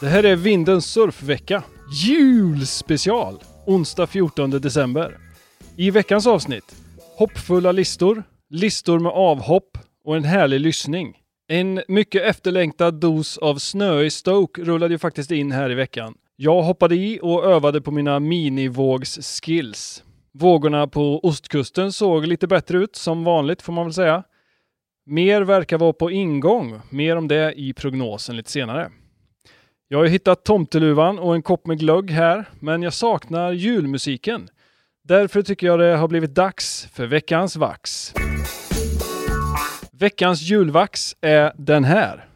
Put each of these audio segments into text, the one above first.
Det här är Vindens surfvecka. Julspecial! Onsdag 14 december. I veckans avsnitt, hoppfulla listor, listor med avhopp och en härlig lyssning. En mycket efterlängtad dos av snöig Stoke rullade ju faktiskt in här i veckan. Jag hoppade i och övade på mina minivågs-skills. Vågorna på ostkusten såg lite bättre ut, som vanligt får man väl säga. Mer verkar vara på ingång. Mer om det i prognosen lite senare. Jag har ju hittat tomteluvan och en kopp med glögg här, men jag saknar julmusiken. Därför tycker jag det har blivit dags för veckans vax. Veckans julvax är den här.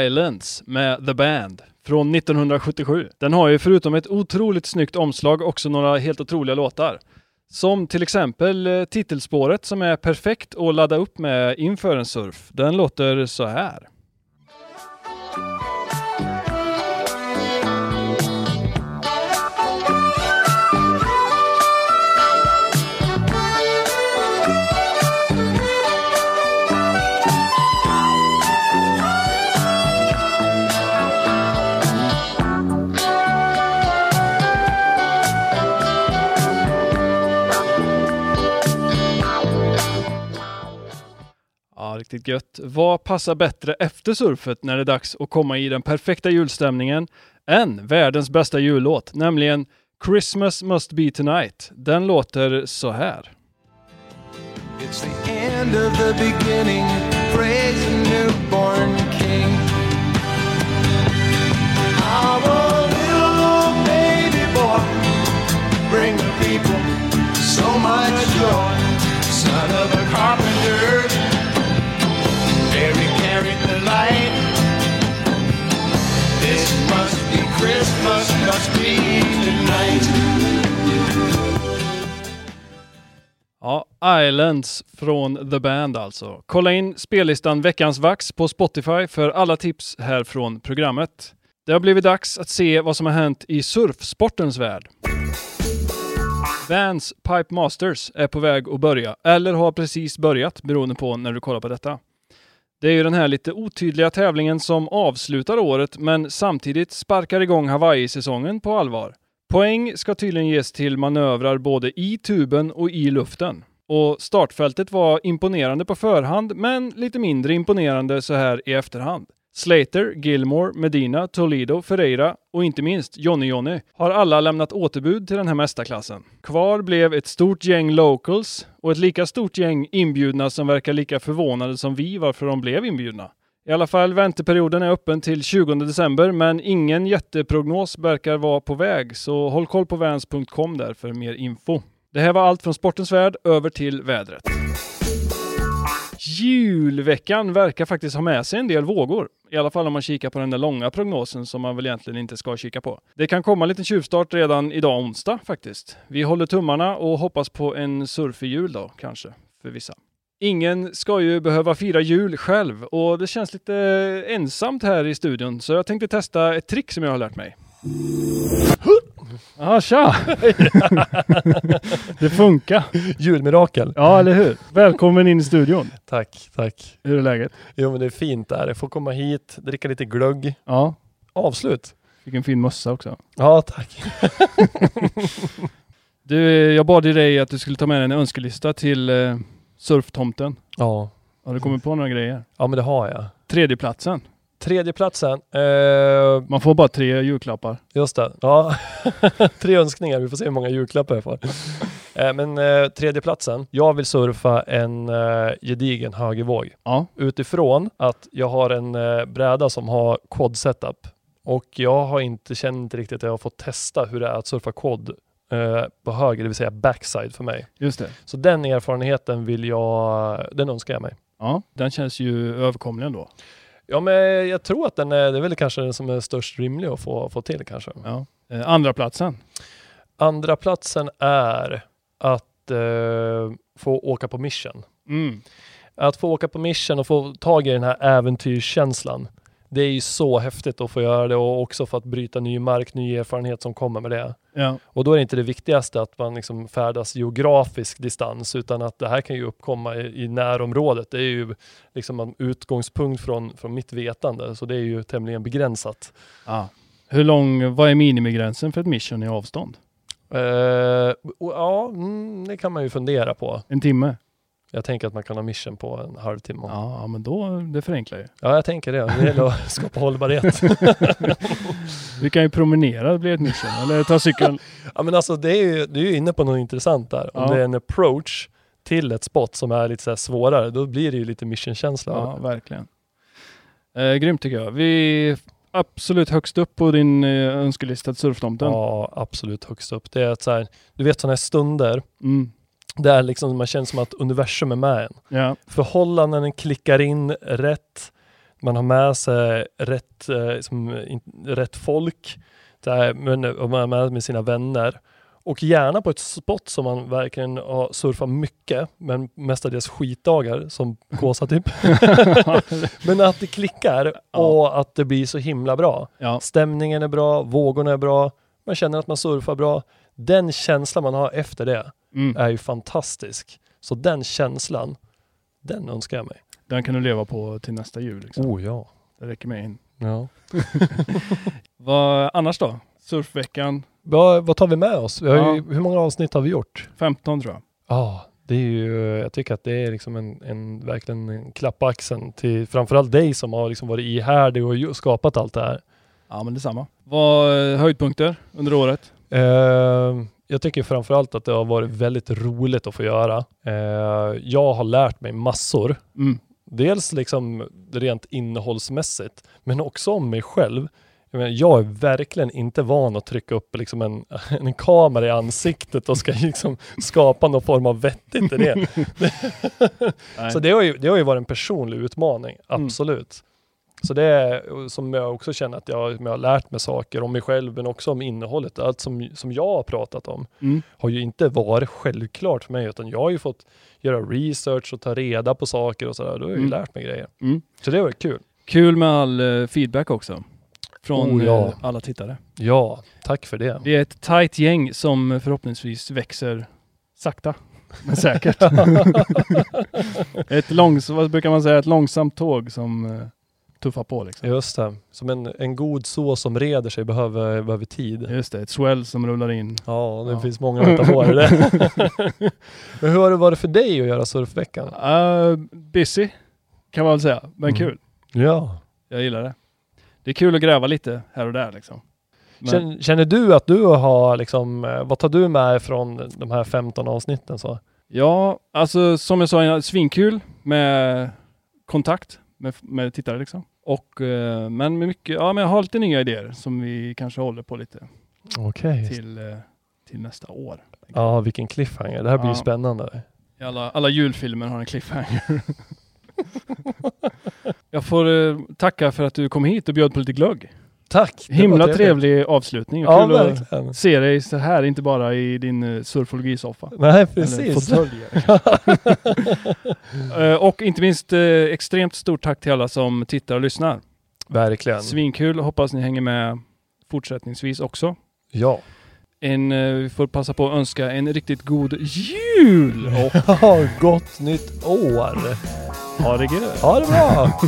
Islands med The Band från 1977. Den har ju förutom ett otroligt snyggt omslag också några helt otroliga låtar. Som till exempel eh, titelspåret som är perfekt att ladda upp med inför en surf. Den låter så här. Riktigt gött. Vad passar bättre efter surfet när det är dags att komma i den perfekta julstämningen än världens bästa jullåt, nämligen Christmas must be tonight. Den låter så här. It's the end of the beginning. Praise the newborn king. Our little baby boy, bring the people so much joy. Son of a carpenter, Mary carried the light. This must be Christmas, must be tonight. Ja, Islands från The Band alltså. Kolla in spellistan Veckans Vax på Spotify för alla tips här från programmet. Det har blivit dags att se vad som har hänt i surfsportens värld. Vans Pipe Masters är på väg att börja, eller har precis börjat beroende på när du kollar på detta. Det är ju den här lite otydliga tävlingen som avslutar året men samtidigt sparkar igång Hawaii-säsongen på allvar. Poäng ska tydligen ges till manövrar både i tuben och i luften. Och startfältet var imponerande på förhand, men lite mindre imponerande så här i efterhand. Slater, Gilmore, Medina, Toledo, Ferreira och inte minst Johnny Johnny har alla lämnat återbud till den här mästarklassen. Kvar blev ett stort gäng locals och ett lika stort gäng inbjudna som verkar lika förvånade som vi varför de blev inbjudna. I alla fall vänteperioden är öppen till 20 december men ingen jätteprognos verkar vara på väg så håll koll på vans.com där för mer info. Det här var allt från sportens värld över till vädret. Julveckan verkar faktiskt ha med sig en del vågor. I alla fall om man kikar på den där långa prognosen som man väl egentligen inte ska kika på. Det kan komma en liten tjuvstart redan idag onsdag faktiskt. Vi håller tummarna och hoppas på en surfig jul då, kanske, för vissa. Ingen ska ju behöva fira jul själv och det känns lite ensamt här i studion så jag tänkte testa ett trick som jag har lärt mig. Ja, tja! det funkar. Julmirakel. Ja, eller hur? Välkommen in i studion. Tack, tack. Hur är läget? Jo men det är fint där. Jag får komma hit, dricka lite glögg. Ja, Avslut. vilken fin mössa också. Ja, tack. Du, jag bad ju dig att du skulle ta med en önskelista till eh, surftomten. Ja. Har du kommit på några grejer? ja, men det har jag. Tredjeplatsen. Tredje platsen. Eh, Man får bara tre julklappar. just det. Ja. Tre önskningar. Vi får se hur många julklappar jag får. Eh, men eh, tredje platsen. Jag vill surfa en eh, gedigen högervåg. Ja, Utifrån att jag har en eh, bräda som har quad setup. Och jag har inte känt riktigt att jag har fått testa hur det är att surfa quad eh, på höger, det vill säga backside för mig. just det. Så den erfarenheten vill jag, den önskar jag mig. Ja, den känns ju överkomlig ändå. Ja men jag tror att den är, det är väl kanske den som är störst rimlig att få, få till kanske. Ja. Eh, andra platsen. Andra platsen är att eh, få åka på mission. Mm. Att få åka på mission och få tag i den här äventyrskänslan. Det är ju så häftigt att få göra det och också för att bryta ny mark, ny erfarenhet som kommer med det. Ja, Och då är det inte det viktigaste att man liksom färdas geografisk distans utan att det här kan ju uppkomma i, i närområdet. Det är ju liksom en utgångspunkt från, från mitt vetande så det är ju tämligen begränsat. ja. Hur lång, vad är minimigränsen för ett mission i avstånd? Och ja, mm, det kan man ju fundera på. En timme? Jag tänker att man kan ha mission på en halvtimme. Ja, Ja, men då, det förenklar ju. jag tänker det. Det gäller att skapa hållbarhet. Vi kan ju promenera, det blir ett mission. Eller ta cykeln. ja, men alltså det är ju, du är inne på något intressant där. Om Ja. det är en approach till ett spot som är lite så svårare, då blir det ju lite mission-känsla. Ja, verkligen. Eh, grymt tycker jag. Vi absolut högst upp på din eh, önskelista till surftomten. Ja, absolut högst upp. Det är att så här, du vet sådana här stunder, Mm. Där liksom man känner som att universum är med en. Ja. Förhållanden klickar in rätt, man har med sig rätt, som, in, rätt folk, där, men, och man är med med sina vänner. Och gärna på ett spot som man verkligen har surfat mycket, men mestadels skitdagar, som Kåsa typ. men att det klickar och att det blir så himla bra. ja. Stämningen är bra, vågorna är bra, man känner att man surfar bra. Den känslan man har efter det Mm. är ju fantastisk. Så den känslan, den önskar jag mig. Den kan du leva på till nästa jul. Liksom. Oh ja. Det räcker med en. ja. Vad annars då? Surfveckan Vad, vad tar vi med oss? Vi har ju, Ja. Hur många avsnitt har vi gjort? 15 tror jag. Ja, det är ju, jag tycker att det är liksom en, en verkligen en klapp på axeln till framförallt dig som har liksom varit ihärdig och skapat allt det här. Ja men detsamma. Vad eh, höjdpunkter under året? Eh, jag tycker framförallt att det har varit väldigt roligt att få göra. Eh, jag har lärt mig massor. Mm. Dels liksom rent innehållsmässigt, men också om mig själv. Jag, menar, jag är verkligen inte van att trycka upp liksom en, en kamera i ansiktet och ska liksom skapa någon form av vettigt i det. Så det har, ju, det har ju varit en personlig utmaning, Mm. Så det är som jag också känner att jag, jag har lärt mig saker om mig själv, men också om innehållet. Allt som, som jag har pratat om Mm. har ju inte varit självklart för mig, utan jag har ju fått göra research och ta reda på saker och sådär. Då har jag ju Mm. lärt mig grejer. Mm. Så det var kul. Kul med all eh, feedback också. Från Oh, ja. eh, alla tittare. Ja, tack för det. Vi är ett tajt gäng som förhoppningsvis växer sakta men säkert. ett långs, vad brukar man säga, ett långsamt tåg som tuffar på liksom. Just det. Som en, en god sås som reder sig behöver, behöver tid. Just det, ett swell som rullar in. Ja, det Ja. finns många metaforer där. Men hur har det varit för dig att göra surfveckan? Uh, busy kan man väl säga, men Mm. kul. Ja. Jag gillar det. Det är kul att gräva lite här och där liksom. Men, Känner, du att du har liksom, eh, vad tar du med från de här 15 avsnitten så? Ja, alltså som jag sa, svinkul med kontakt med, med tittare liksom. Och, eh, men med mycket, ja men jag har lite nya idéer som vi kanske håller på lite Okej. till, eh, till nästa år. Ja, vilken cliffhanger. Det här blir ju spännande. Alla, alla julfilmer har en cliffhanger. jag får eh, tacka för att du kom hit och bjöd på lite glögg. Tack! Himla trevlig avslutning. och Ja, kul att se dig så här, inte bara i din uh, surfologisoffa. Nej, precis. Eh, och inte minst eh, extremt stort tack till alla som tittar och lyssnar. verkligen. Svinkul, hoppas ni hänger med fortsättningsvis också. Ja. En, eh, vi får passa på att önska en riktigt god jul och Ja, gott nytt år! ha det gött! Ha det bra!